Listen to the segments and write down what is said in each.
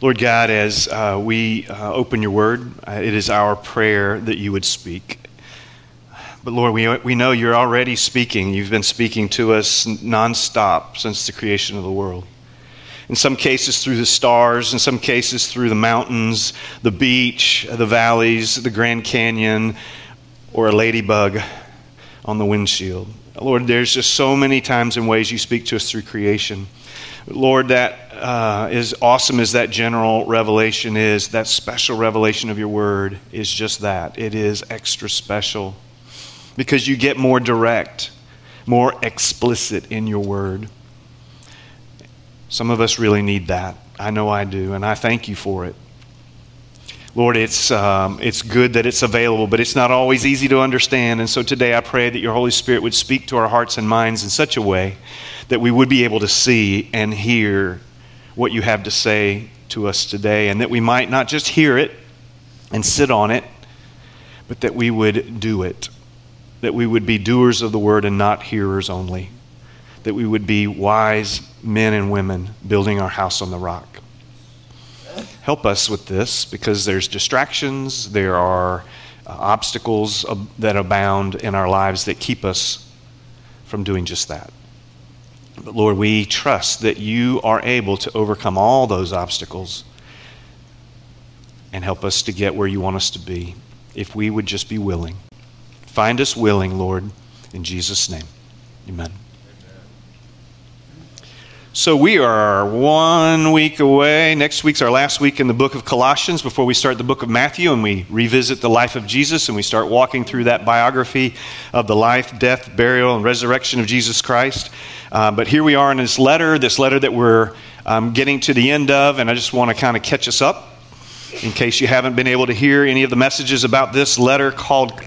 Lord God, as uh, we uh, open your word, uh, it is our prayer that you would speak. But Lord, we, we know you're already speaking. You've been speaking to us nonstop since the creation of the world. In some cases, through the stars, in some cases, through the mountains, the beach, the valleys, the Grand Canyon, or a ladybug on the windshield. Lord, there's just so many times and ways you speak to us through creation. Lord, that uh, as awesome as that general revelation is, that special revelation of your word is just that. It is extra special because you get more direct, more explicit in your word. Some of us really need that. I know I do, and I thank you for it. Lord, it's, um, it's good that it's available, but it's not always easy to understand. And so today I pray that your Holy Spirit would speak to our hearts and minds in such a way that we would be able to see and hear what you have to say to us today, and that we might not just hear it and sit on it, but that we would do it. That we would be doers of the word and not hearers only. That we would be wise men and women building our house on the rock. Help us with this because there's distractions, there are uh, obstacles that abound in our lives that keep us from doing just that. But Lord, we trust that you are able to overcome all those obstacles and help us to get where you want us to be if we would just be willing. Find us willing, Lord, in Jesus' name. Amen. So we are one week away. Next week's our last week in the book of Colossians before we start the book of Matthew and we revisit the life of Jesus and we start walking through that biography of the life, death, burial, and resurrection of Jesus Christ. Uh, but here we are in this letter, this letter that we're um, getting to the end of, and I just want to kind of catch us up in case you haven't been able to hear any of the messages about this letter called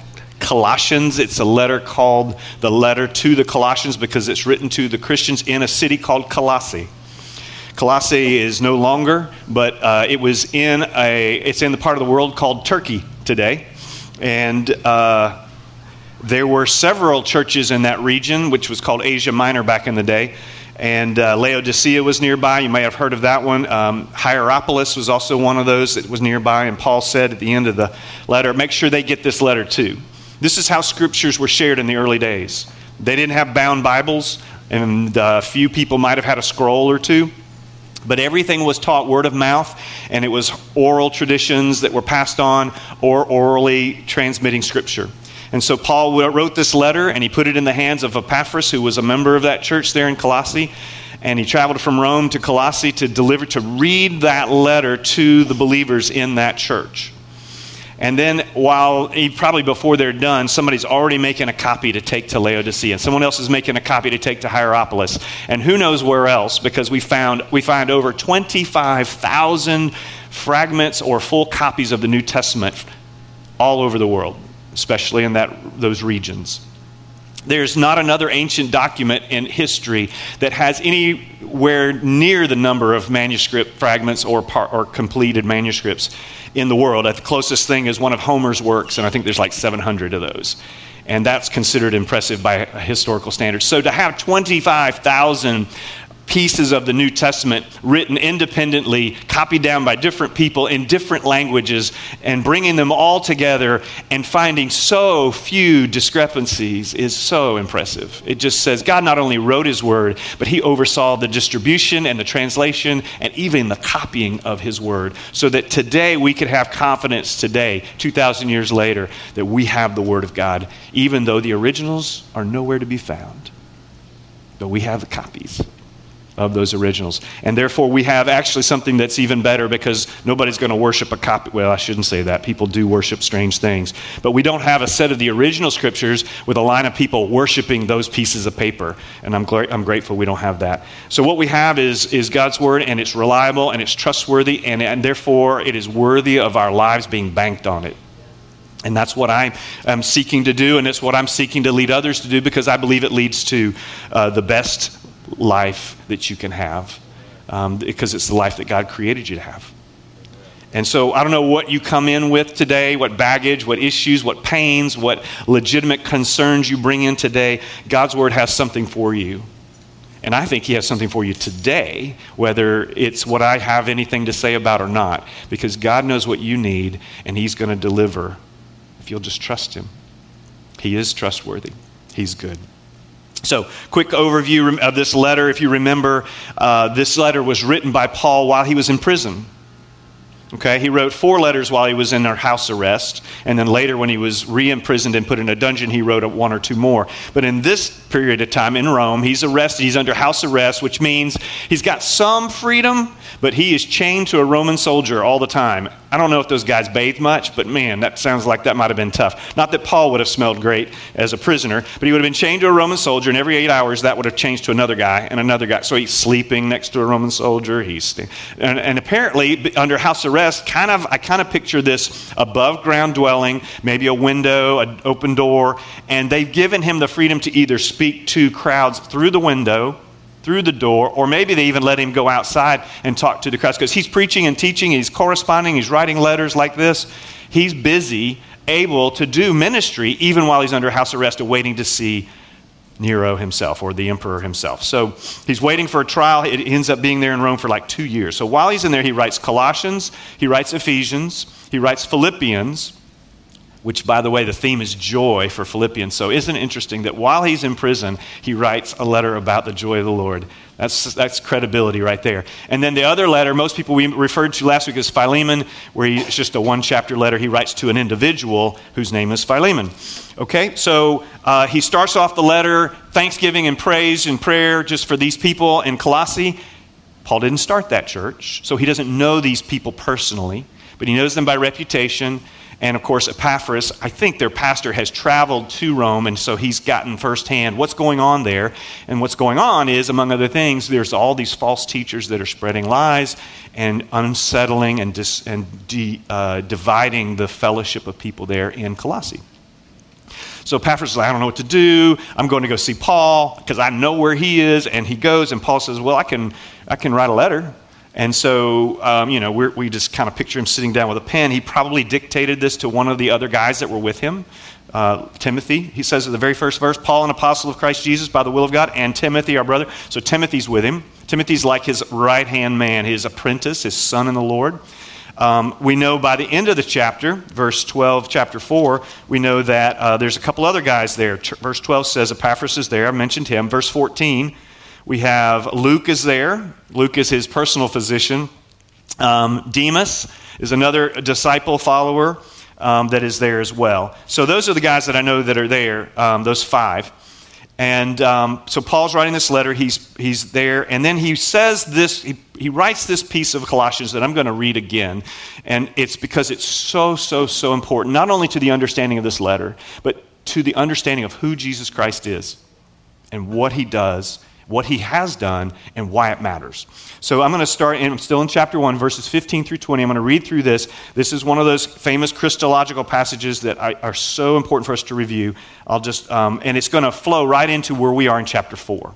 Colossians. It's a letter called the letter to the Colossians because it's written to the Christians in a city called Colossae. Colossae is no longer, but uh, it was in a. It's in the part of the world called Turkey today, and uh, there were several churches in that region, which was called Asia Minor back in the day. And uh, Laodicea was nearby. You may have heard of that one. Um, Hierapolis was also one of those that was nearby. And Paul said at the end of the letter, make sure they get this letter too. This is how scriptures were shared in the early days. They didn't have bound Bibles, and a uh, few people might have had a scroll or two. But everything was taught word of mouth, and it was oral traditions that were passed on or orally transmitting scripture. And so Paul wrote this letter, and he put it in the hands of Epaphras, who was a member of that church there in Colossae. And he traveled from Rome to Colossae to deliver, to read that letter to the believers in that church. And then, while eh, probably before they're done, somebody's already making a copy to take to Laodicea, and someone else is making a copy to take to Hierapolis, and who knows where else? Because we found we find over twenty-five thousand fragments or full copies of the New Testament all over the world, especially in that those regions. There's not another ancient document in history that has anywhere near the number of manuscript fragments or, par- or completed manuscripts in the world. Uh, the closest thing is one of Homer's works, and I think there's like 700 of those. And that's considered impressive by historical standards. So to have 25,000 pieces of the New Testament written independently, copied down by different people in different languages, and bringing them all together and finding so few discrepancies is so impressive. It just says God not only wrote His Word, but He oversaw the distribution and the translation and even the copying of His Word, so that today we could have confidence today, 2,000 years later, that we have the Word of God, even though the originals are nowhere to be found. But we have the copies of those originals. And therefore, we have actually something that's even better because nobody's going to worship a copy. Well, I shouldn't say that. People do worship strange things. But we don't have a set of the original scriptures with a line of people worshiping those pieces of paper. And I'm, gl- I'm grateful we don't have that. So, what we have is, is God's word, and it's reliable and it's trustworthy, and, and therefore, it is worthy of our lives being banked on it. And that's what I am seeking to do, and it's what I'm seeking to lead others to do because I believe it leads to uh, the best life that you can have um, because it's the life that God created you to have. And so I don't know what you come in with today, what baggage, what issues, what pains, what legitimate concerns you bring in today. God's word has something for you. And I think he has something for you today, whether it's what I have anything to say about or not, because God knows what you need and he's going to deliver if you'll just trust him. He is trustworthy, he's good. So, quick overview of this letter. If you remember, uh, this letter was written by Paul while he was in prison. Okay, he wrote four letters while he was in house arrest, and then later, when he was re imprisoned and put in a dungeon, he wrote one or two more. But in this period of time in Rome, he's arrested, he's under house arrest, which means he's got some freedom, but he is chained to a Roman soldier all the time. I don't know if those guys bathed much, but man, that sounds like that might have been tough. Not that Paul would have smelled great as a prisoner, but he would have been chained to a Roman soldier, and every eight hours that would have changed to another guy and another guy. So he's sleeping next to a Roman soldier. He's and, and apparently under house arrest, kind of I kind of picture this above ground dwelling, maybe a window, an open door, and they've given him the freedom to either speak to crowds through the window through the door, or maybe they even let him go outside and talk to the crowds because he's preaching and teaching, he's corresponding, he's writing letters like this. He's busy, able to do ministry even while he's under house arrest, awaiting to see Nero himself or the emperor himself. So he's waiting for a trial. It ends up being there in Rome for like two years. So while he's in there, he writes Colossians, he writes Ephesians, he writes Philippians which, by the way, the theme is joy for Philippians. So, isn't it interesting that while he's in prison, he writes a letter about the joy of the Lord? That's, that's credibility right there. And then the other letter, most people we referred to last week is Philemon, where he, it's just a one chapter letter he writes to an individual whose name is Philemon. Okay, so uh, he starts off the letter, thanksgiving and praise and prayer just for these people in Colossae. Paul didn't start that church, so he doesn't know these people personally, but he knows them by reputation. And of course, Epaphras, I think their pastor has traveled to Rome, and so he's gotten firsthand what's going on there. And what's going on is, among other things, there's all these false teachers that are spreading lies and unsettling and, dis, and de, uh, dividing the fellowship of people there in Colossae. So Epaphras is like, I don't know what to do. I'm going to go see Paul because I know where he is. And he goes, and Paul says, Well, I can, I can write a letter. And so, um, you know, we just kind of picture him sitting down with a pen. He probably dictated this to one of the other guys that were with him, uh, Timothy. He says in the very first verse, Paul, an apostle of Christ Jesus by the will of God, and Timothy, our brother. So Timothy's with him. Timothy's like his right hand man, his apprentice, his son in the Lord. Um, we know by the end of the chapter, verse 12, chapter 4, we know that uh, there's a couple other guys there. Ch- verse 12 says Epaphras is there. I mentioned him. Verse 14, we have Luke is there. Luke is his personal physician. Um, Demas is another disciple follower um, that is there as well. So those are the guys that I know that are there, um, those five. And um, so Paul's writing this letter. He's, he's there. And then he says this, he, he writes this piece of Colossians that I'm going to read again. And it's because it's so, so, so important, not only to the understanding of this letter, but to the understanding of who Jesus Christ is and what he does what he has done, and why it matters. So I'm going to start, in, I'm still in chapter 1, verses 15 through 20. I'm going to read through this. This is one of those famous Christological passages that are so important for us to review. I'll just, um, and it's going to flow right into where we are in chapter 4.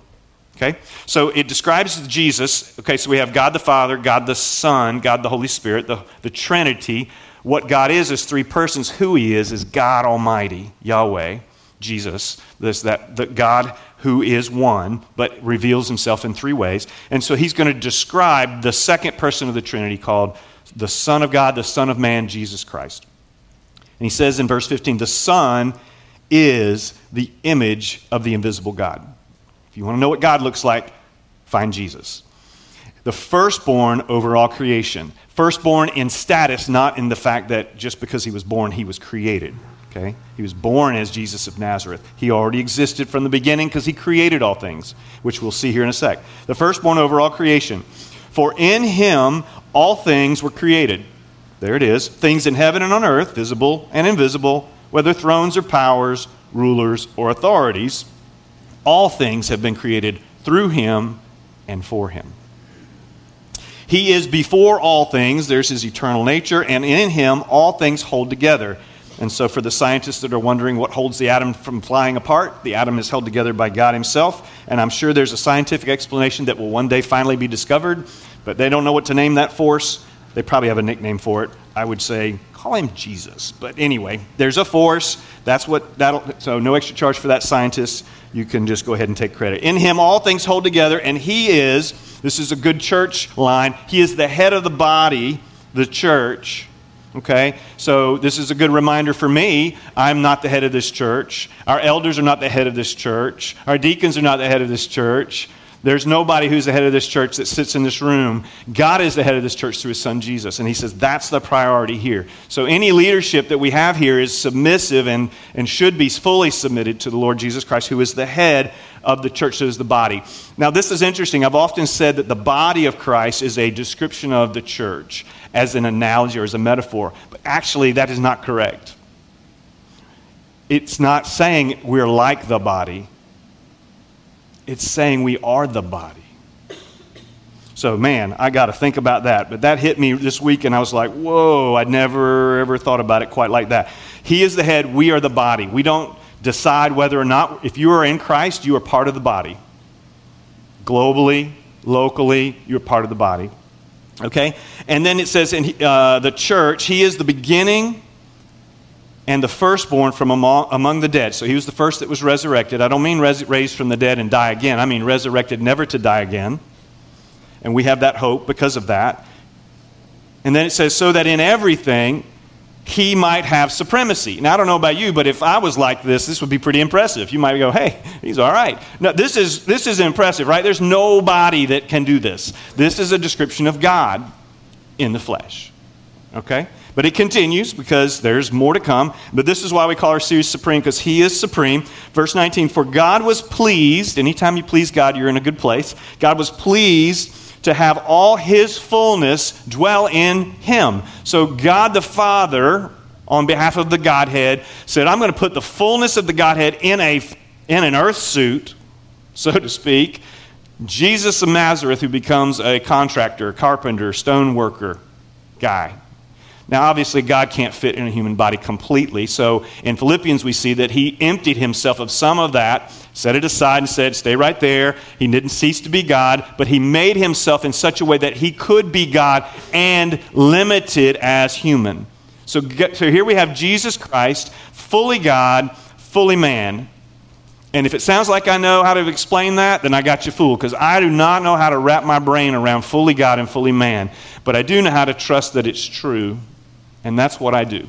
Okay? So it describes Jesus. Okay, so we have God the Father, God the Son, God the Holy Spirit, the, the Trinity. What God is is three persons. Who He is is God Almighty, Yahweh, Jesus. This, that, that God who is one, but reveals himself in three ways. And so he's going to describe the second person of the Trinity called the Son of God, the Son of Man, Jesus Christ. And he says in verse 15, the Son is the image of the invisible God. If you want to know what God looks like, find Jesus. The firstborn over all creation. Firstborn in status, not in the fact that just because he was born, he was created. Okay? He was born as Jesus of Nazareth. He already existed from the beginning because he created all things, which we'll see here in a sec. The firstborn over all creation. For in him all things were created. There it is. Things in heaven and on earth, visible and invisible, whether thrones or powers, rulers or authorities. All things have been created through him and for him. He is before all things, there's his eternal nature, and in him all things hold together. And so, for the scientists that are wondering what holds the atom from flying apart, the atom is held together by God Himself. And I'm sure there's a scientific explanation that will one day finally be discovered, but they don't know what to name that force. They probably have a nickname for it. I would say call him Jesus. But anyway, there's a force. That's what that'll, so no extra charge for that scientist. You can just go ahead and take credit. In him, all things hold together, and he is, this is a good church line, he is the head of the body, the church. Okay? So this is a good reminder for me. I'm not the head of this church. Our elders are not the head of this church. Our deacons are not the head of this church. There's nobody who's the head of this church that sits in this room. God is the head of this church through his son Jesus. And he says that's the priority here. So any leadership that we have here is submissive and, and should be fully submitted to the Lord Jesus Christ, who is the head of the church, that is the body. Now, this is interesting. I've often said that the body of Christ is a description of the church as an analogy or as a metaphor. But actually, that is not correct. It's not saying we're like the body it's saying we are the body. So, man, I got to think about that. But that hit me this week, and I was like, whoa, I never ever thought about it quite like that. He is the head, we are the body. We don't decide whether or not, if you are in Christ, you are part of the body. Globally, locally, you're part of the body. Okay? And then it says in uh, the church, He is the beginning and the firstborn from among, among, the dead. So he was the first that was resurrected. I don't mean res- raised from the dead and die again. I mean resurrected never to die again. And we have that hope because of that. And then it says, so that in everything he might have supremacy. Now, I don't know about you, but if I was like this, this would be pretty impressive. You might go, hey, he's all right. No, this is, this is impressive, right? There's nobody that can do this. This is a description of God in the flesh. Okay? But it continues because there's more to come. But this is why we call our series Supreme, because He is supreme. Verse 19 For God was pleased, anytime you please God, you're in a good place. God was pleased to have all His fullness dwell in Him. So God the Father, on behalf of the Godhead, said, I'm going to put the fullness of the Godhead in, a, in an earth suit, so to speak. Jesus of Nazareth, who becomes a contractor, carpenter, stoneworker guy. Now, obviously, God can't fit in a human body completely. So in Philippians, we see that he emptied himself of some of that, set it aside, and said, Stay right there. He didn't cease to be God, but he made himself in such a way that he could be God and limited as human. So, so here we have Jesus Christ, fully God, fully man. And if it sounds like I know how to explain that, then I got you fooled because I do not know how to wrap my brain around fully God and fully man. But I do know how to trust that it's true and that's what I do,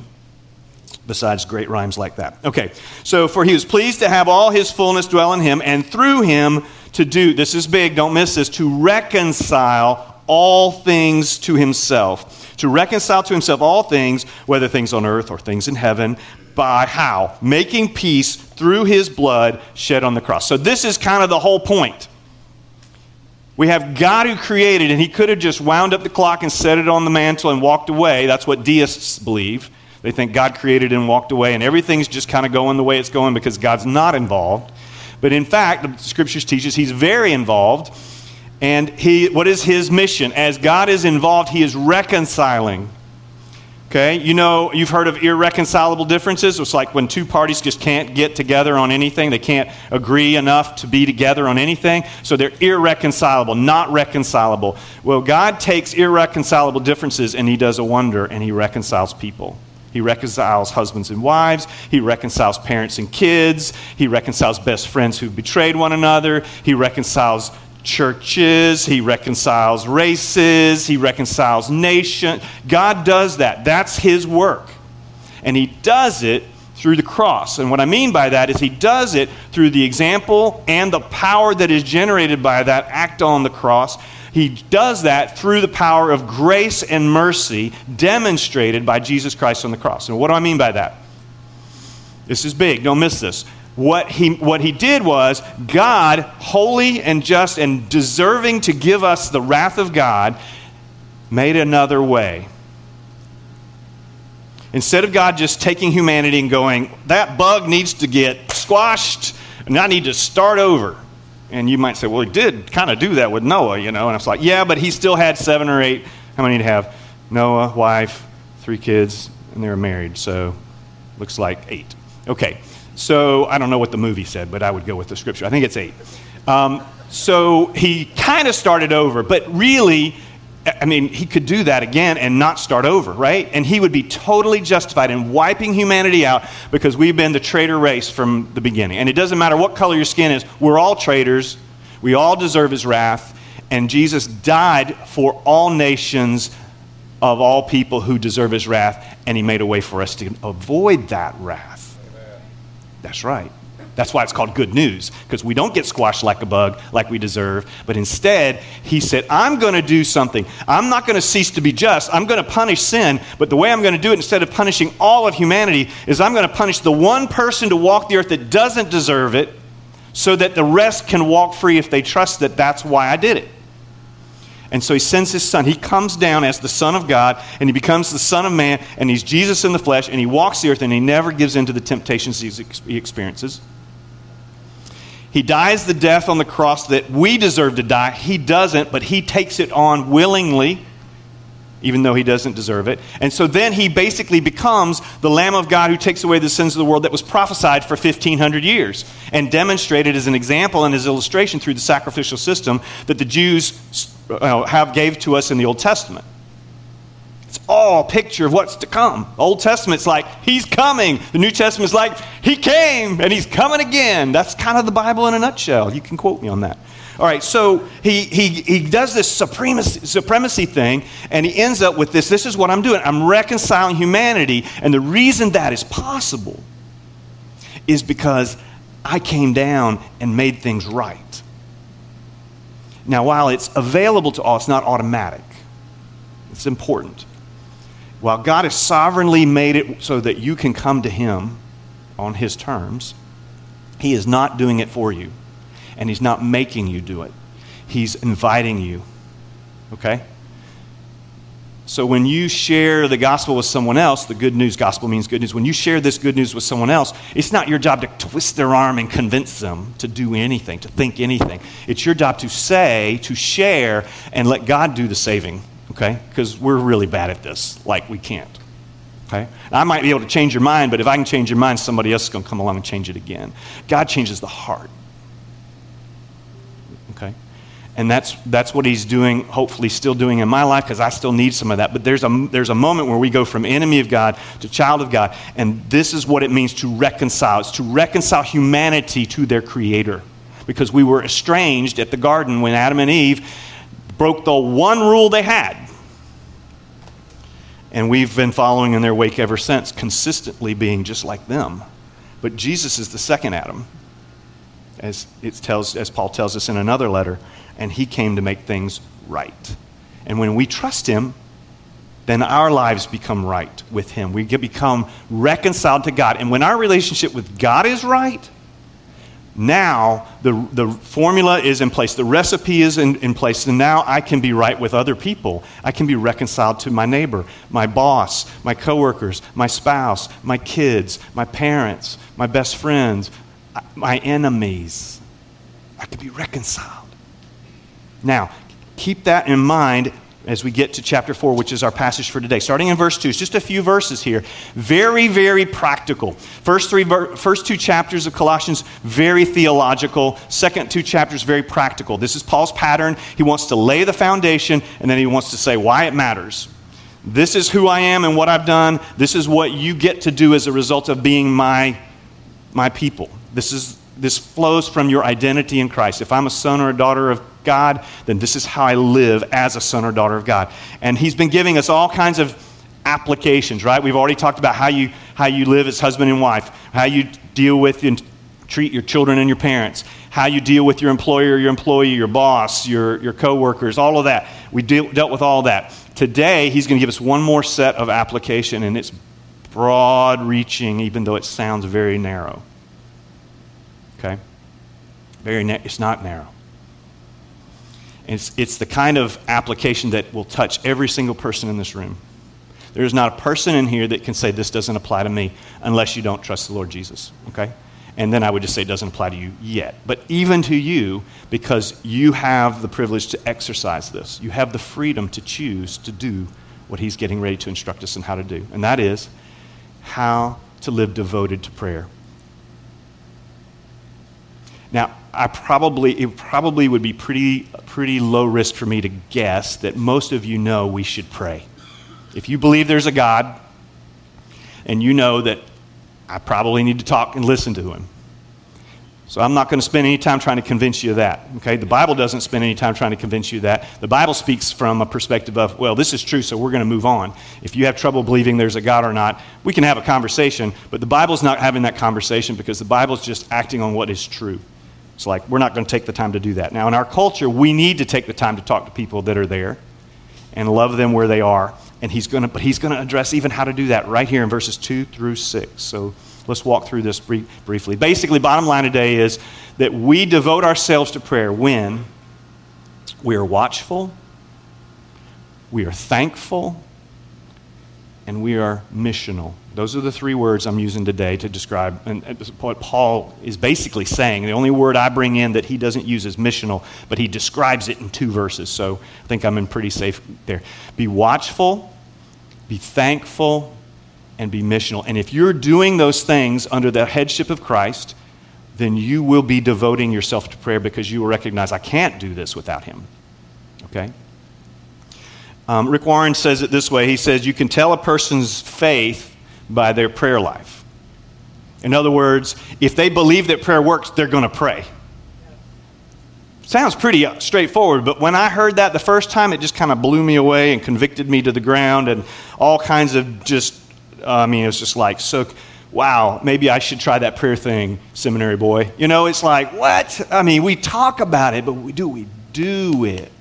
besides great rhymes like that. Okay, so for he was pleased to have all his fullness dwell in him, and through him to do, this is big, don't miss this, to reconcile all things to himself. To reconcile to himself all things, whether things on earth or things in heaven, by how? Making peace through his blood shed on the cross. So, this is kind of the whole point. We have God who created, and he could have just wound up the clock and set it on the mantle and walked away. That's what deists believe. They think God created and walked away, and everything's just kind of going the way it's going because God's not involved. But in fact, the scriptures teaches he's very involved. And he, what is his mission? As God is involved, he is reconciling Okay, you know, you've heard of irreconcilable differences. It's like when two parties just can't get together on anything, they can't agree enough to be together on anything, so they're irreconcilable, not reconcilable. Well, God takes irreconcilable differences and He does a wonder and He reconciles people. He reconciles husbands and wives. He reconciles parents and kids. He reconciles best friends who've betrayed one another. He reconciles churches, he reconciles races, he reconciles nations. God does that. That's his work. And he does it through the cross. And what I mean by that is he does it through the example and the power that is generated by that act on the cross. He does that through the power of grace and mercy demonstrated by Jesus Christ on the cross. And what do I mean by that? This is big. Don't miss this what he, what he did was God, holy and just and deserving to give us the wrath of God, made another way. Instead of God just taking humanity and going, that bug needs to get squashed, and I need to start over. And you might say, well, he did kind of do that with Noah, you know. And it's like, yeah, but he still had seven or eight. How many did he have? Noah, wife, three kids, and they were married. So looks like eight. Okay. So I don't know what the movie said, but I would go with the scripture. I think it's eight. Um, so he kind of started over, but really, I mean, he could do that again and not start over, right? And he would be totally justified in wiping humanity out because we've been the traitor race from the beginning. And it doesn't matter what color your skin is, we're all traitors. We all deserve his wrath. And Jesus died for all nations of all people who deserve his wrath, and he made a way for us to avoid that wrath. That's right. That's why it's called good news, because we don't get squashed like a bug like we deserve. But instead, he said, I'm going to do something. I'm not going to cease to be just. I'm going to punish sin. But the way I'm going to do it, instead of punishing all of humanity, is I'm going to punish the one person to walk the earth that doesn't deserve it, so that the rest can walk free if they trust that that's why I did it. And so he sends his son. He comes down as the Son of God, and he becomes the Son of Man, and he's Jesus in the flesh, and he walks the earth, and he never gives in to the temptations he experiences. He dies the death on the cross that we deserve to die. He doesn't, but he takes it on willingly, even though he doesn't deserve it. And so then he basically becomes the Lamb of God who takes away the sins of the world that was prophesied for 1,500 years and demonstrated as an example and as illustration through the sacrificial system that the Jews uh, have gave to us in the Old Testament. It's all a picture of what's to come. The Old Testament's like, He's coming. The New Testament's like, He came and He's coming again. That's kind of the Bible in a nutshell. You can quote me on that. All right, so he, he, he does this supremacy, supremacy thing, and he ends up with this this is what I'm doing. I'm reconciling humanity. And the reason that is possible is because I came down and made things right. Now, while it's available to all, it's not automatic. It's important. While God has sovereignly made it so that you can come to Him on His terms, He is not doing it for you. And He's not making you do it. He's inviting you. Okay? So when you share the gospel with someone else, the good news gospel means good news. When you share this good news with someone else, it's not your job to twist their arm and convince them to do anything, to think anything. It's your job to say, to share, and let God do the saving, okay? Because we're really bad at this, like we can't. Okay? I might be able to change your mind, but if I can change your mind, somebody else is going to come along and change it again. God changes the heart. And that's, that's what he's doing, hopefully still doing in my life, because I still need some of that. But there's a, there's a moment where we go from enemy of God to child of God. And this is what it means to reconcile. It's to reconcile humanity to their creator. Because we were estranged at the garden when Adam and Eve broke the one rule they had. And we've been following in their wake ever since, consistently being just like them. But Jesus is the second Adam, as, it tells, as Paul tells us in another letter and He came to make things right. And when we trust Him, then our lives become right with Him. We become reconciled to God. And when our relationship with God is right, now the, the formula is in place, the recipe is in, in place, and now I can be right with other people. I can be reconciled to my neighbor, my boss, my coworkers, my spouse, my kids, my parents, my best friends, my enemies. I can be reconciled. Now, keep that in mind as we get to chapter 4, which is our passage for today. Starting in verse 2, it's just a few verses here. Very, very practical. First, three, first two chapters of Colossians, very theological. Second two chapters, very practical. This is Paul's pattern. He wants to lay the foundation, and then he wants to say why it matters. This is who I am and what I've done. This is what you get to do as a result of being my, my people. This, is, this flows from your identity in Christ. If I'm a son or a daughter of God, then this is how I live as a son or daughter of God. And He's been giving us all kinds of applications, right? We've already talked about how you, how you live as husband and wife, how you deal with and treat your children and your parents, how you deal with your employer, your employee, your boss, your, your coworkers, all of that. We deal, dealt with all that. Today, he's going to give us one more set of application, and it's broad reaching, even though it sounds very narrow. Okay? Very na- it's not narrow. It's, it's the kind of application that will touch every single person in this room. There is not a person in here that can say, This doesn't apply to me, unless you don't trust the Lord Jesus. Okay? And then I would just say, It doesn't apply to you yet. But even to you, because you have the privilege to exercise this, you have the freedom to choose to do what He's getting ready to instruct us in how to do. And that is how to live devoted to prayer. Now, I probably, it probably would be pretty, pretty low risk for me to guess that most of you know we should pray. If you believe there's a God, and you know that I probably need to talk and listen to him. So I'm not going to spend any time trying to convince you of that. Okay? The Bible doesn't spend any time trying to convince you that. The Bible speaks from a perspective of, well, this is true, so we're going to move on. If you have trouble believing there's a God or not, we can have a conversation, but the Bible's not having that conversation because the Bible's just acting on what is true. It's like we're not going to take the time to do that. Now, in our culture, we need to take the time to talk to people that are there and love them where they are. And he's going to, but he's going to address even how to do that right here in verses 2 through 6. So let's walk through this brief, briefly. Basically, bottom line today is that we devote ourselves to prayer when we are watchful, we are thankful, and we are missional. Those are the three words I'm using today to describe and what Paul is basically saying. The only word I bring in that he doesn't use is missional, but he describes it in two verses. So I think I'm in pretty safe there. Be watchful, be thankful, and be missional. And if you're doing those things under the headship of Christ, then you will be devoting yourself to prayer because you will recognize I can't do this without him. Okay? Um, Rick Warren says it this way He says, You can tell a person's faith by their prayer life. In other words, if they believe that prayer works, they're going to pray. Sounds pretty straightforward, but when I heard that the first time, it just kind of blew me away and convicted me to the ground and all kinds of just, uh, I mean, it was just like, so, wow, maybe I should try that prayer thing, seminary boy. You know, it's like, what? I mean, we talk about it, but we do we do it?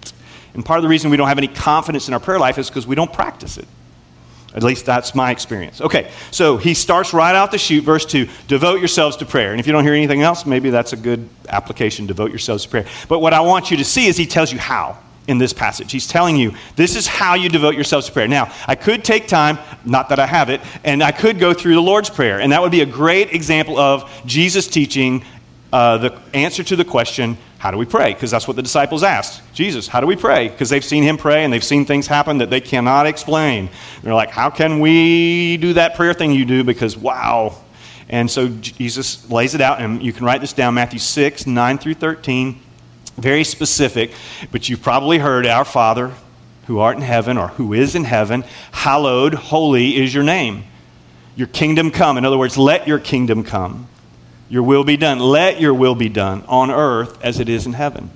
And part of the reason we don't have any confidence in our prayer life is because we don't practice it. At least that's my experience. Okay, so he starts right out the chute, verse 2 devote yourselves to prayer. And if you don't hear anything else, maybe that's a good application devote yourselves to prayer. But what I want you to see is he tells you how in this passage. He's telling you this is how you devote yourselves to prayer. Now, I could take time, not that I have it, and I could go through the Lord's Prayer. And that would be a great example of Jesus teaching uh, the answer to the question, how do we pray? Because that's what the disciples asked. Jesus, how do we pray? Because they've seen him pray and they've seen things happen that they cannot explain. They're like, how can we do that prayer thing you do? Because, wow. And so Jesus lays it out, and you can write this down Matthew 6, 9 through 13. Very specific, but you've probably heard, Our Father who art in heaven, or who is in heaven, hallowed, holy is your name. Your kingdom come. In other words, let your kingdom come. Your will be done. Let your will be done on earth as it is in heaven.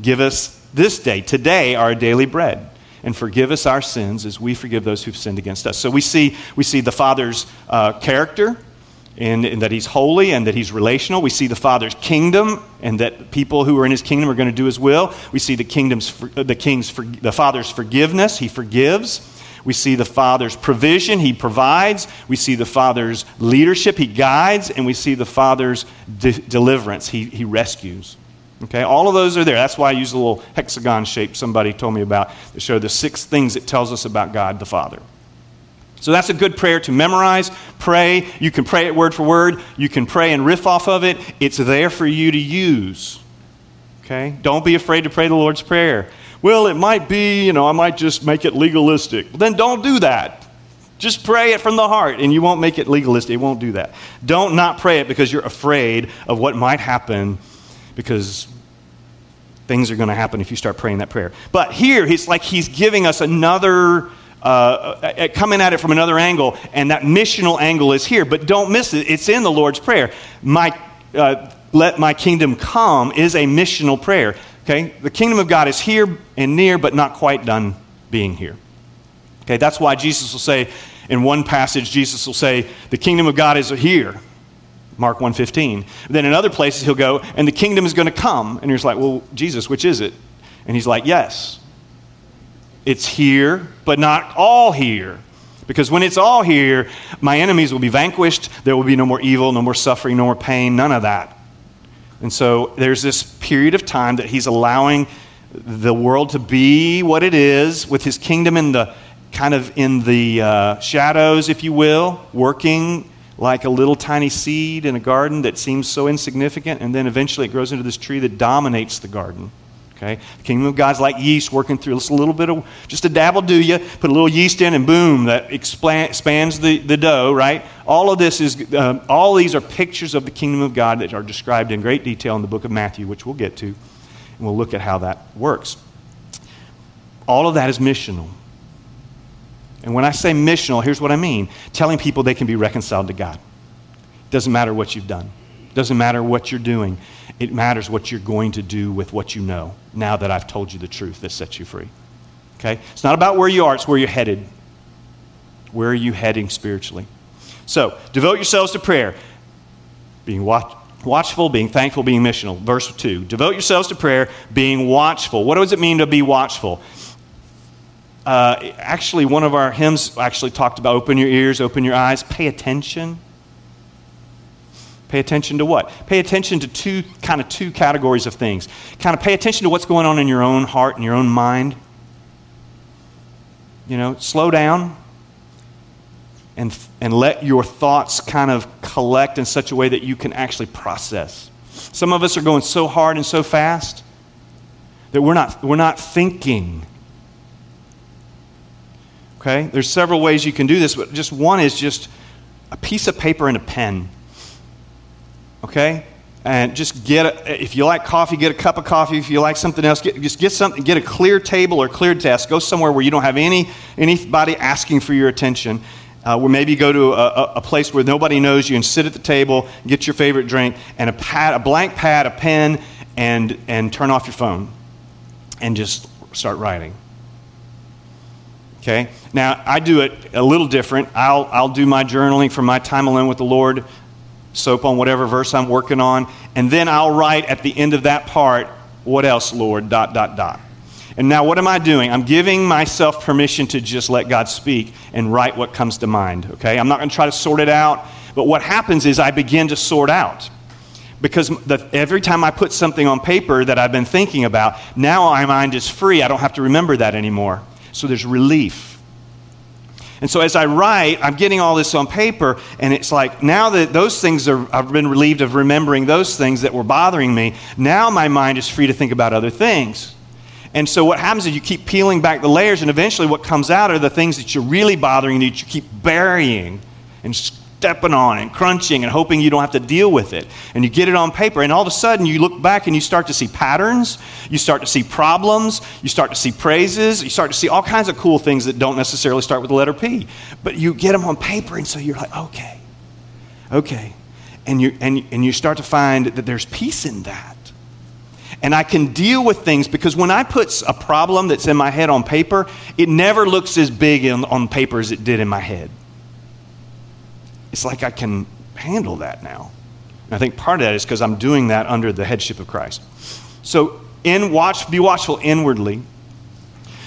Give us this day, today, our daily bread. And forgive us our sins as we forgive those who've sinned against us. So we see, we see the Father's uh, character, and, and, that he's holy and that he's relational. We see the Father's kingdom and that people who are in his kingdom are going to do his will. We see the kingdom's the king's the Father's forgiveness. He forgives. We see the Father's provision, He provides. We see the Father's leadership, He guides. And we see the Father's de- deliverance, he, he rescues. Okay, all of those are there. That's why I use the little hexagon shape somebody told me about to show the six things it tells us about God the Father. So that's a good prayer to memorize, pray. You can pray it word for word. You can pray and riff off of it. It's there for you to use. Okay? Don't be afraid to pray the Lord's Prayer well, it might be, you know, I might just make it legalistic. Then don't do that. Just pray it from the heart, and you won't make it legalistic. It won't do that. Don't not pray it because you're afraid of what might happen because things are going to happen if you start praying that prayer. But here, it's like he's giving us another. Uh, uh, coming at it from another angle, and that missional angle is here. But don't miss it; it's in the Lord's prayer. My, uh, let my kingdom come is a missional prayer. Okay? The kingdom of God is here and near, but not quite done being here. Okay? That's why Jesus will say, in one passage, Jesus will say, the kingdom of God is here. Mark 1.15. Then in other places he'll go, and the kingdom is going to come. And you're like, well, Jesus, which is it? And he's like, yes. It's here, but not all here. Because when it's all here, my enemies will be vanquished. There will be no more evil, no more suffering, no more pain, none of that. And so there's this period of time that he's allowing the world to be what it is with his kingdom in the kind of in the uh, shadows, if you will, working like a little tiny seed in a garden that seems so insignificant, and then eventually it grows into this tree that dominates the garden. Okay? The kingdom of God's like yeast working through just a little bit of, just a dabble do you, put a little yeast in, and boom, that expands the, the dough, right? All of this is, uh, all these are pictures of the kingdom of God that are described in great detail in the book of Matthew, which we'll get to. And we'll look at how that works. All of that is missional. And when I say missional, here's what I mean telling people they can be reconciled to God. It Doesn't matter what you've done, doesn't matter what you're doing. It matters what you're going to do with what you know now that I've told you the truth that sets you free. Okay? It's not about where you are, it's where you're headed. Where are you heading spiritually? So, devote yourselves to prayer, being watch, watchful, being thankful, being missional. Verse 2 Devote yourselves to prayer, being watchful. What does it mean to be watchful? Uh, actually, one of our hymns actually talked about open your ears, open your eyes, pay attention. Pay attention to what? Pay attention to two kind of two categories of things. Kind of pay attention to what's going on in your own heart and your own mind. You know, slow down and, and let your thoughts kind of collect in such a way that you can actually process. Some of us are going so hard and so fast that we're not, we're not thinking. Okay? There's several ways you can do this, but just one is just a piece of paper and a pen okay? And just get, a, if you like coffee, get a cup of coffee. If you like something else, get, just get something, get a clear table or clear desk. Go somewhere where you don't have any, anybody asking for your attention. Uh, where maybe go to a, a, place where nobody knows you and sit at the table, get your favorite drink, and a, pad, a blank pad, a pen, and, and turn off your phone and just start writing. Okay? Now, I do it a little different. I'll, I'll do my journaling from my time alone with the Lord soap on whatever verse I'm working on, and then I'll write at the end of that part, what else, Lord, dot, dot, dot. And now what am I doing? I'm giving myself permission to just let God speak and write what comes to mind, okay? I'm not going to try to sort it out, but what happens is I begin to sort out. Because the, every time I put something on paper that I've been thinking about, now my mind is free. I don't have to remember that anymore. So there's relief. And so as I write, I'm getting all this on paper, and it's like now that those things are, I've been relieved of remembering those things that were bothering me, now my mind is free to think about other things. And so what happens is you keep peeling back the layers, and eventually what comes out are the things that you're really bothering that you keep burying and stepping on and crunching and hoping you don't have to deal with it. And you get it on paper, and all of a sudden you look back and you start to see patterns, you start to see problems, you start to see praises, you start to see all kinds of cool things that don't necessarily start with the letter P. But you get them on paper, and so you're like, okay, okay. And you, and, and you start to find that there's peace in that. And I can deal with things because when I put a problem that's in my head on paper, it never looks as big in, on paper as it did in my head it's like I can handle that now. And I think part of that is because I'm doing that under the headship of Christ. So, in watch, be watchful inwardly,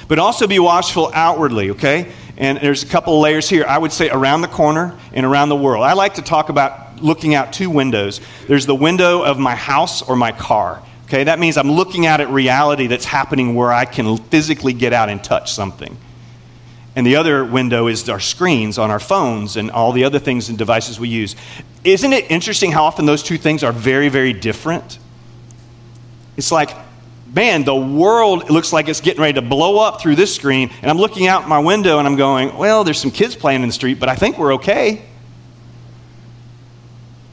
but also be watchful outwardly, okay? And there's a couple layers here. I would say around the corner and around the world. I like to talk about looking out two windows. There's the window of my house or my car. Okay, that means I'm looking out at reality that's happening where I can physically get out and touch something. And the other window is our screens on our phones and all the other things and devices we use. Isn't it interesting how often those two things are very, very different? It's like, man, the world looks like it's getting ready to blow up through this screen, and I'm looking out my window and I'm going, well, there's some kids playing in the street, but I think we're okay.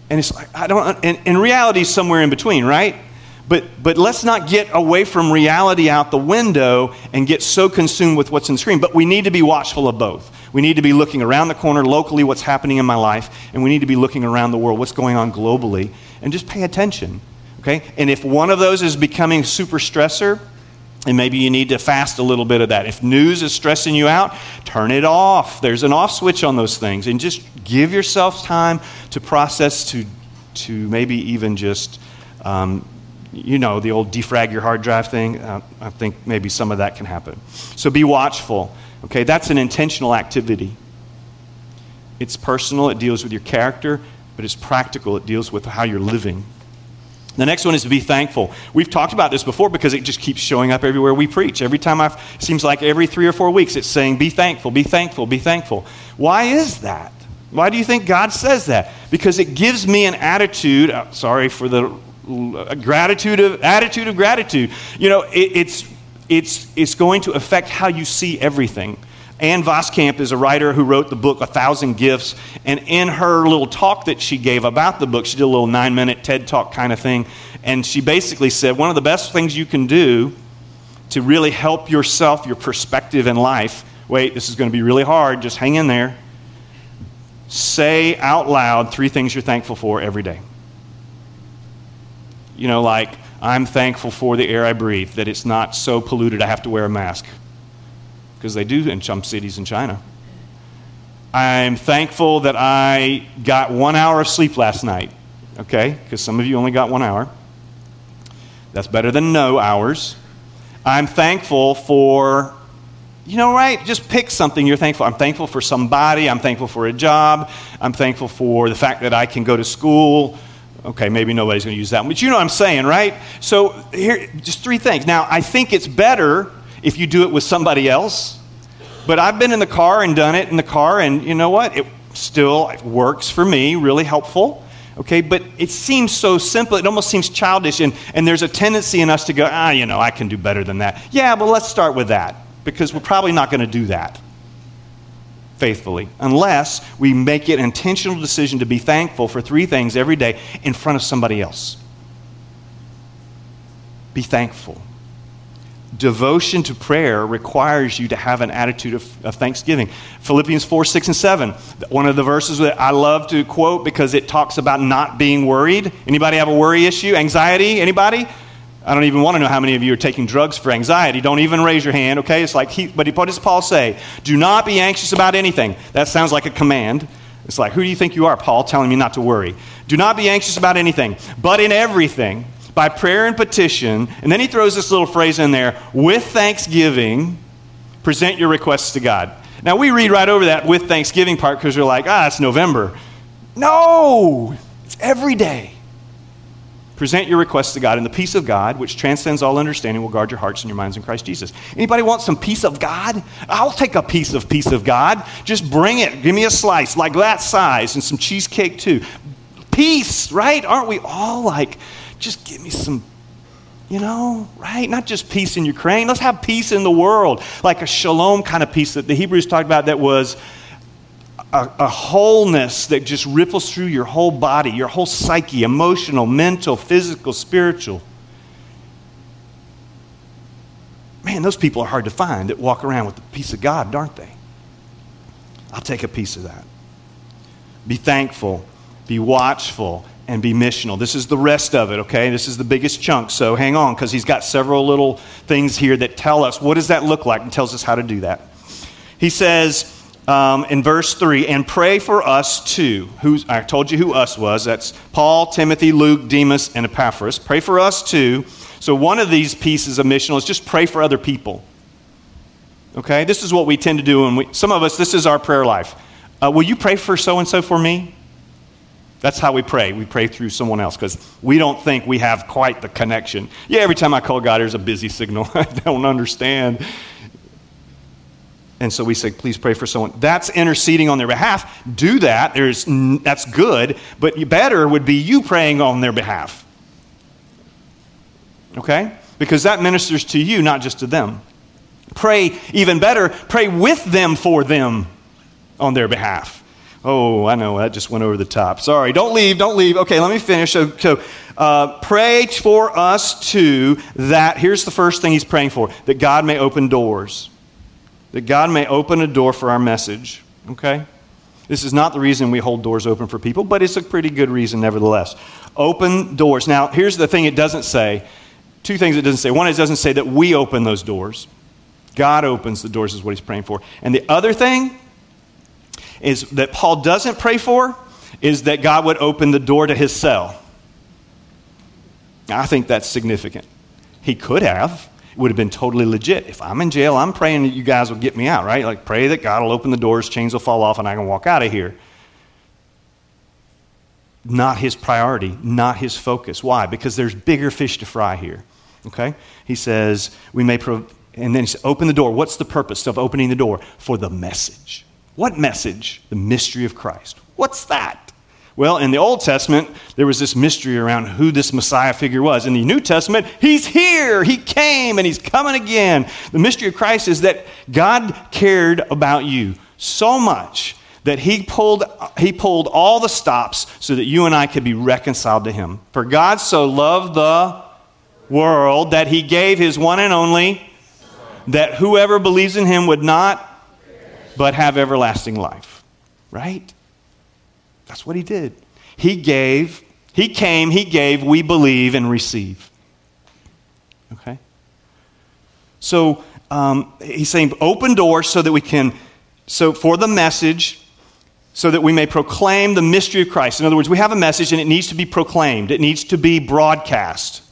And it's like, I don't, and, and reality is somewhere in between, right? But, but let's not get away from reality out the window and get so consumed with what's in the screen. But we need to be watchful of both. We need to be looking around the corner locally, what's happening in my life, and we need to be looking around the world, what's going on globally, and just pay attention. Okay? And if one of those is becoming super stressor, and maybe you need to fast a little bit of that. If news is stressing you out, turn it off. There's an off switch on those things. And just give yourself time to process, to, to maybe even just um, you know, the old defrag your hard drive thing. Uh, I think maybe some of that can happen. So be watchful. Okay, that's an intentional activity. It's personal, it deals with your character, but it's practical, it deals with how you're living. The next one is to be thankful. We've talked about this before because it just keeps showing up everywhere we preach. Every time I seems like every 3 or 4 weeks it's saying be thankful, be thankful, be thankful. Why is that? Why do you think God says that? Because it gives me an attitude, uh, sorry for the gratitude of attitude of gratitude. You know, it, it's it's it's going to affect how you see everything. Ann Voskamp is a writer who wrote the book A Thousand Gifts. And in her little talk that she gave about the book, she did a little nine minute TED talk kind of thing. And she basically said one of the best things you can do to really help yourself, your perspective in life. Wait, this is going to be really hard. Just hang in there. Say out loud three things you're thankful for every day. You know, like, I'm thankful for the air I breathe, that it's not so polluted I have to wear a mask. Because they do in some cities in China. I'm thankful that I got one hour of sleep last night, okay? Because some of you only got one hour. That's better than no hours. I'm thankful for, you know, right? Just pick something you're thankful. I'm thankful for somebody. I'm thankful for a job. I'm thankful for the fact that I can go to school. Okay, maybe nobody's going to use that one, but you know what I'm saying, right? So here, just three things. Now, I think it's better if you do it with somebody else, but I've been in the car and done it in the car, and you know what? It still works for me, really helpful. Okay, but it seems so simple, it almost seems childish, and, and there's a tendency in us to go, ah, you know, I can do better than that. Yeah, but let's start with that, because we're probably not going to do that faithfully unless we make it an intentional decision to be thankful for three things every day in front of somebody else. Be thankful devotion to prayer requires you to have an attitude of, of, thanksgiving. Philippians 4, 6, and 7. One of the verses that I love to quote because it talks about not being worried. Anybody have a worry issue? Anxiety? Anybody? I don't even want to know how many of you are taking drugs for anxiety. Don't even raise your hand, okay? It's like, he, but what does Paul say? Do not be anxious about anything. That sounds like a command. It's like, who do you think you are, Paul, telling me not to worry? Do not be anxious about anything, but in everything by prayer and petition. And then he throws this little phrase in there with thanksgiving, present your requests to God. Now, we read right over that with thanksgiving part because we're like, ah, it's November. No, it's every day. Present your requests to God, and the peace of God, which transcends all understanding, will guard your hearts and your minds in Christ Jesus. Anybody want some peace of God? I'll take a piece of peace of God. Just bring it. Give me a slice like that size and some cheesecake too. Peace, right? Aren't we all like just give me some, you know, right? Not just peace in Ukraine. Let's have peace in the world, like a shalom kind of peace that the Hebrews talked about that was a, a, wholeness that just ripples through your whole body, your whole psyche, emotional, mental, physical, spiritual. Man, those people are hard to find that walk around with the peace of God, aren't they? I'll take a piece of that. Be thankful, be watchful, and be missional. This is the rest of it, okay? This is the biggest chunk. So hang on, because he's got several little things here that tell us what does that look like and tells us how to do that. He says um, in verse 3 and pray for us too. Who's, I told you who us was. That's Paul, Timothy, Luke, Demas, and Epaphras. Pray for us too. So one of these pieces of missional is just pray for other people. Okay? This is what we tend to do. And we, some of us, this is our prayer life. Uh, will you pray for so and so for me? That's how we pray. We pray through someone else because we don't think we have quite the connection. Yeah, every time I call God, there's a busy signal. I don't understand. And so we say, please pray for someone. That's interceding on their behalf. Do that. There's, that's good. But better would be you praying on their behalf. Okay? Because that ministers to you, not just to them. Pray even better, pray with them for them on their behalf. Oh, I know, that just went over the top. Sorry, don't leave, don't leave. Okay, let me finish. So, so uh, pray for us too that, here's the first thing he's praying for that God may open doors. That God may open a door for our message. Okay? This is not the reason we hold doors open for people, but it's a pretty good reason nevertheless. Open doors. Now, here's the thing it doesn't say. Two things it doesn't say. One, it doesn't say that we open those doors. God opens the doors, is what he's praying for. And the other thing, is that Paul doesn't pray for is that God would open the door to his cell. I think that's significant. He could have. It would have been totally legit. If I'm in jail, I'm praying that you guys will get me out, right? Like, pray that God will open the doors, chains will fall off, and I can walk out of here. Not his priority, not his focus. Why? Because there's bigger fish to fry here. Okay? He says, we may, pro- and then he says, open the door. What's the purpose of opening the door? For the message. What message? The mystery of Christ. What's that? Well, in the Old Testament, there was this mystery around who this Messiah figure was. In the New Testament, he's here, he came, and he's coming again. The mystery of Christ is that God cared about you so much that he pulled, he pulled all the stops so that you and I could be reconciled to him. For God so loved the world that he gave his one and only, that whoever believes in him would not but have everlasting life. Right? That's what he did. He gave, he came, he gave, we believe and receive. Okay? So um, he's saying open doors so that we can, so for the message, so that we may proclaim the mystery of Christ. In other words, we have a message and it needs to be proclaimed, it needs to be broadcast.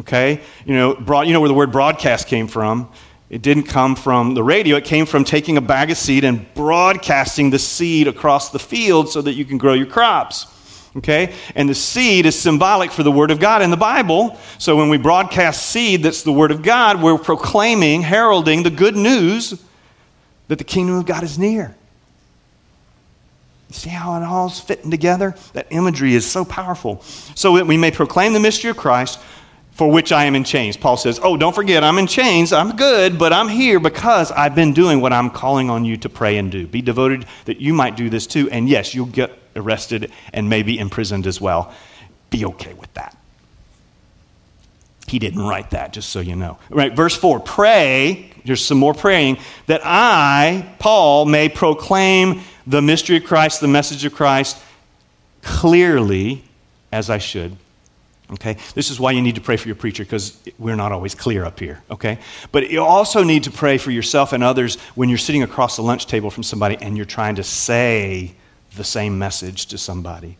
Okay? You know, broad, you know where the word broadcast came from. It didn't come from the radio, it came from taking a bag of seed and broadcasting the seed across the field so that you can grow your crops. Okay? And the seed is symbolic for the Word of God in the Bible. So when we broadcast seed that's the Word of God, we're proclaiming, heralding the good news that the kingdom of God is near. See how it all's fitting together? That imagery is so powerful. So that we may proclaim the mystery of Christ, for which I am in chains. Paul says, Oh, don't forget, I'm in chains. I'm good, but I'm here because I've been doing what I'm calling on you to pray and do. Be devoted that you might do this too. And yes, you'll get arrested and maybe imprisoned as well. Be okay with that. He didn't write that, just so you know. Right, verse 4 Pray, there's some more praying, that I, Paul, may proclaim the mystery of Christ, the message of Christ, clearly as I should. Okay? This is why you need to pray for your preacher because we're not always clear up here. Okay? But you also need to pray for yourself and others when you're sitting across the lunch table from somebody and you're trying to say the same message to somebody.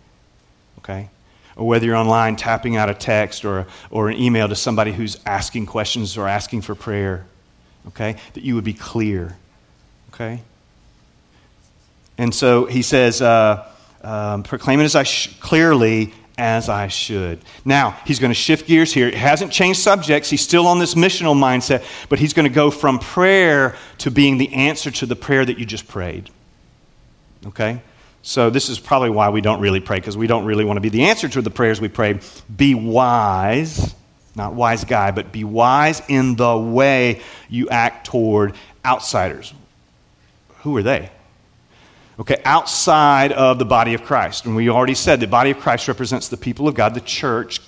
Okay? Or whether you're online tapping out a text or, or an email to somebody who's asking questions or asking for prayer. Okay? That you would be clear. Okay? And so he says, uh, um, proclaim it as I sh- clearly as I should. Now, he's going to shift gears here. He hasn't changed subjects. He's still on this missional mindset, but he's going to go from prayer to being the answer to the prayer that you just prayed. Okay? So, this is probably why we don't really pray, because we don't really want to be the answer to the prayers we pray. Be wise, not wise guy, but be wise in the way you act toward outsiders. Who are they? Okay, outside of the body of Christ. And we already said the body of Christ represents the people of God, the church,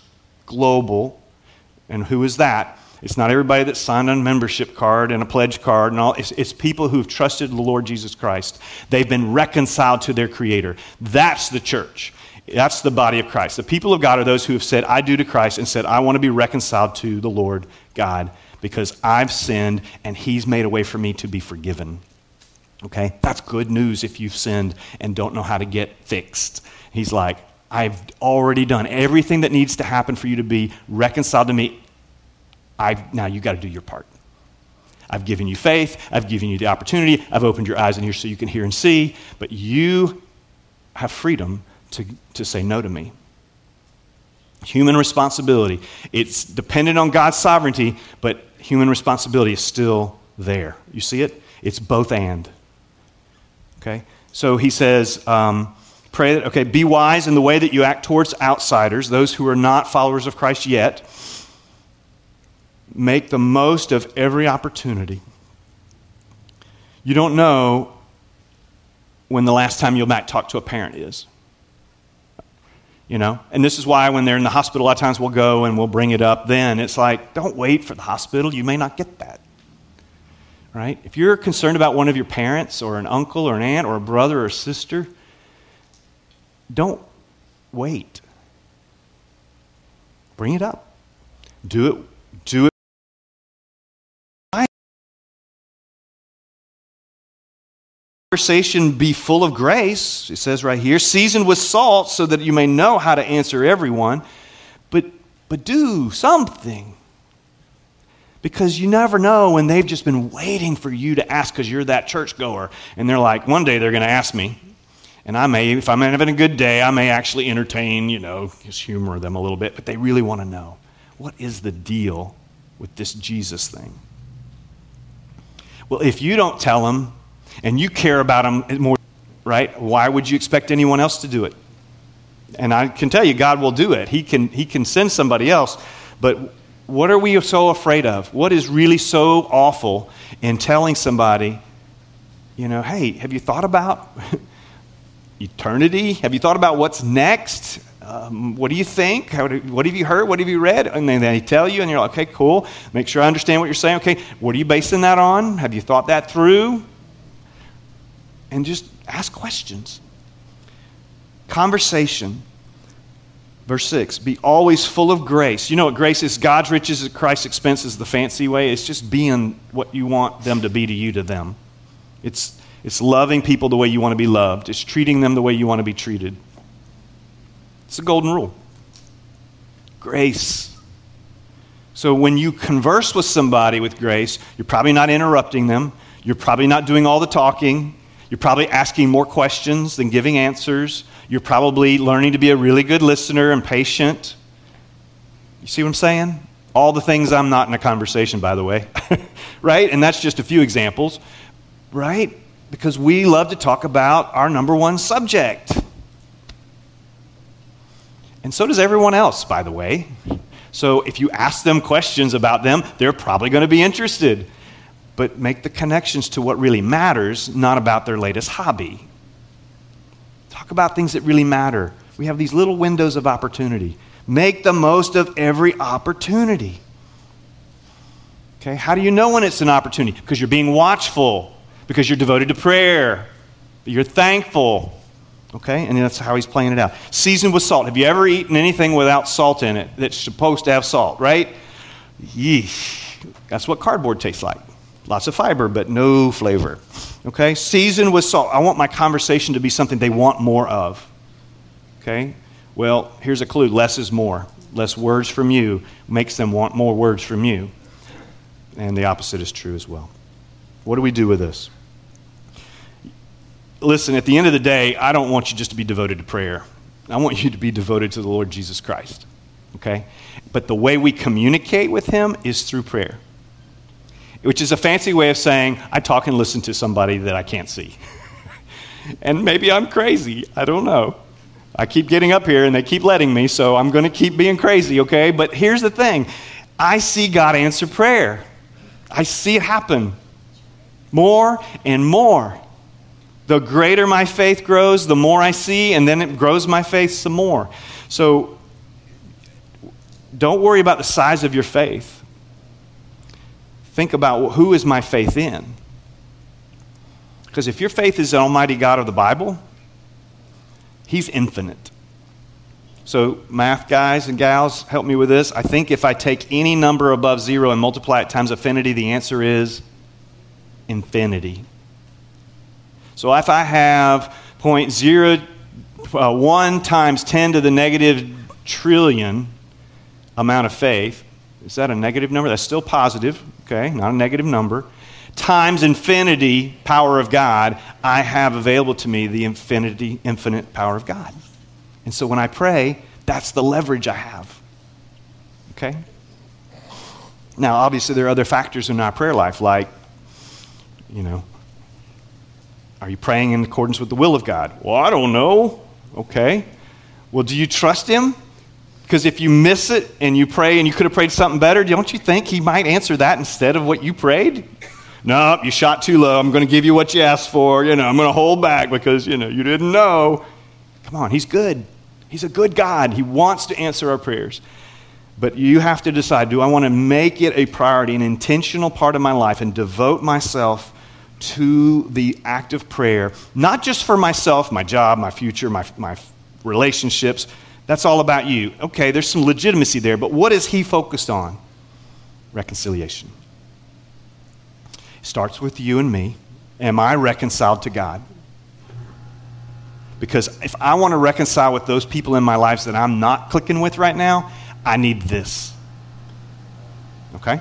global. And who is that? It's not everybody that signed a membership card and a pledge card and all. It's, it's people who've trusted the Lord Jesus Christ. They've been reconciled to their Creator. That's the church. That's the body of Christ. The people of God are those who have said, I do to Christ, and said, I want to be reconciled to the Lord God because I've sinned and He's made a way for me to be forgiven. Okay? That's good news if you've sinned and don't know how to get fixed. He's like, I've already done everything that needs to happen for you to be reconciled to me. I've, now you got to do your part. I've given you faith. I've given you the opportunity. I've opened your eyes in here so you can hear and see. But you have freedom to, to say no to me. Human responsibility. It's dependent on God's sovereignty, but human responsibility is still there. You see it? It's both and. Okay? So he says, um, pray that, okay, be wise in the way that you act towards outsiders, those who are not followers of Christ yet. Make the most of every opportunity. You don't know when the last time you'll back talk to a parent is. You know? And this is why when they're in the hospital, a lot of times we'll go and we'll bring it up then. It's like, don't wait for the hospital. You may not get that right? If you're concerned about one of your parents or an uncle or an aunt or a brother or a sister, don't wait. Bring it up. Do it. Do it. Conversation be full of grace, it says right here, seasoned with salt so that you may know how to answer everyone. But, but do something because you never know when they've just been waiting for you to ask because you're that churchgoer. And they're like, one day they're going to ask me. And I may, if I'm having a good day, I may actually entertain, you know, just humor them a little bit. But they really want to know what is the deal with this Jesus thing? Well, if you don't tell them and you care about them more, right, why would you expect anyone else to do it? And I can tell you, God will do it. He can, he can send somebody else. But what are we so afraid of? What is really so awful in telling somebody, you know, hey, have you thought about eternity? Have you thought about what's next? Um, what do you think? What have you heard? What have you read? And then they tell you, and you're like, okay, cool. Make sure I understand what you're saying. Okay, what are you basing that on? Have you thought that through? And just ask questions. Conversation. Verse 6 Be always full of grace. You know what grace is? God's riches at Christ's expense is the fancy way. It's just being what you want them to be to you to them. It's, it's loving people the way you want to be loved, it's treating them the way you want to be treated. It's a golden rule. Grace. So when you converse with somebody with grace, you're probably not interrupting them. You're probably not doing all the talking. You're probably asking more questions than giving answers. You're probably learning to be a really good listener and patient. You see what I'm saying? All the things I'm not in a conversation, by the way. right? And that's just a few examples. Right? Because we love to talk about our number one subject. And so does everyone else, by the way. So if you ask them questions about them, they're probably going to be interested. But make the connections to what really matters, not about their latest hobby. Talk about things that really matter. We have these little windows of opportunity. Make the most of every opportunity. Okay, how do you know when it's an opportunity? Because you're being watchful, because you're devoted to prayer, you're thankful, Okay? And that's how he's playing it out. Seasoned with salt. Have you ever eaten anything without salt in it that's supposed to have salt, right? Yeesh. That's what cardboard tastes like. Lots of fiber, but no flavor. Okay? Seasoned with salt. I want my conversation to be something they want more of. Okay? Well, here's a clue less is more. Less words from you makes them want more words from you. And the opposite is true as well. What do we do with this? listen, at the end of the day, I don't want you just to be devoted to prayer. I want you to be devoted to the Lord Jesus Christ. Okay? But the way we communicate with Him is through prayer, which is a fancy way of saying, I talk and listen to somebody that I can't see. and maybe I'm crazy. I don't know. I keep getting up here and they keep letting me, so I'm going to keep being crazy, okay? But here's the thing I see God answer prayer, I see it happen more and more. The greater my faith grows, the more I see, and then it grows my faith some more. So don't worry about the size of your faith. Think about who is my faith in? Because if your faith is the Almighty God of the Bible, He's infinite. So, math guys and gals, help me with this. I think if I take any number above zero and multiply it times affinity, the answer is infinity. So if I have 0.01 uh, times 10 to the negative trillion amount of faith, is that a negative number? That's still positive, okay, not a negative number. Times infinity power of God, I have available to me the infinity, infinite power of God. And so when I pray, that's the leverage I have. Okay? Now, obviously, there are other factors in our prayer life, like, you know, are you praying in accordance with the will of God? Well, I don't know. Okay. Well, do you trust Him? Because if you miss it and you pray and you could have prayed something better, don't you think He might answer that instead of what you prayed? No, you shot too low. I'm going to give you what you asked for. You know, I'm going to hold back because, you know, you didn't know. Come on, He's good. He's a good God. He wants to answer our prayers. But you have to decide do I want to make it a priority, an intentional part of my life, and devote myself to the act of prayer, not just for myself, my job, my future, my, my relationships. That's all about you. Okay, there's some legitimacy there, but what is he focused on? Reconciliation. It starts with you and me. Am I reconciled to God? Because if I want to reconcile with those people in my lives that I'm not clicking with right now, I need this. Okay?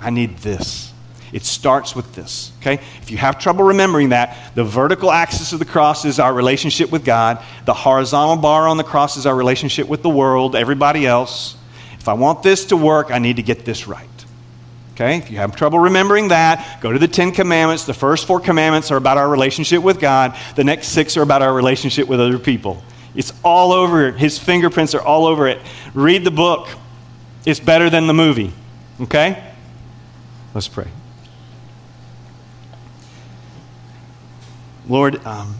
I need this. It starts with this, okay? If you have trouble remembering that, the vertical axis of the cross is our relationship with God, the horizontal bar on the cross is our relationship with the world, everybody else. If I want this to work, I need to get this right. Okay? If you have trouble remembering that, go to the Ten Commandments. The first four commandments are about our relationship with God, the next six are about our relationship with other people. It's all over. His fingerprints are all over it. Read the book. It's better than the movie. Okay? Let's pray. Lord, um,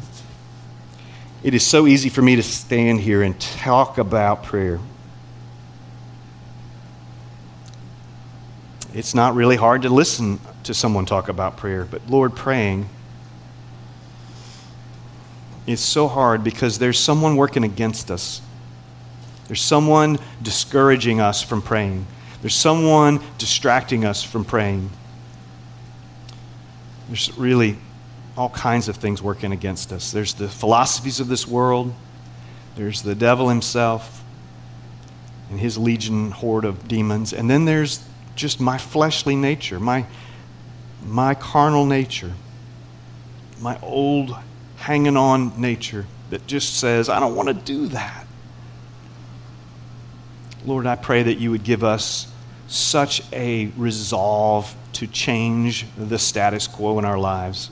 it is so easy for me to stand here and talk about prayer. It's not really hard to listen to someone talk about prayer, but Lord, praying is so hard because there's someone working against us. There's someone discouraging us from praying. There's someone distracting us from praying. There's really all kinds of things working against us. There's the philosophies of this world, there's the devil himself and his legion horde of demons, and then there's just my fleshly nature, my, my carnal nature, my old hanging on nature that just says, I don't want to do that. Lord, I pray that you would give us such a resolve to change the status quo in our lives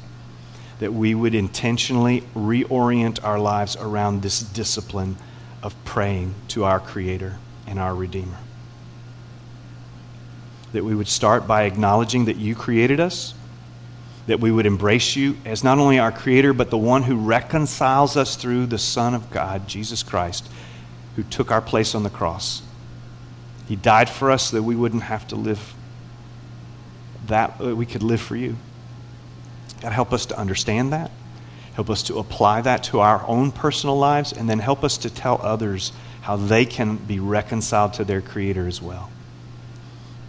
that we would intentionally reorient our lives around this discipline of praying to our Creator and our Redeemer. That we would start by acknowledging that you created us, that we would embrace you as not only our Creator, but the one who reconciles us through the Son of God, Jesus Christ, who took our place on the cross. He died for us so that we wouldn't have to live that, we could live for you. God, help us to understand that. Help us to apply that to our own personal lives, and then help us to tell others how they can be reconciled to their Creator as well.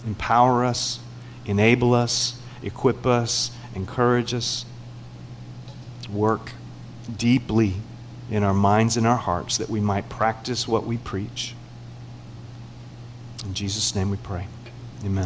Empower us, enable us, equip us, encourage us. Work deeply in our minds and our hearts that we might practice what we preach. In Jesus' name we pray.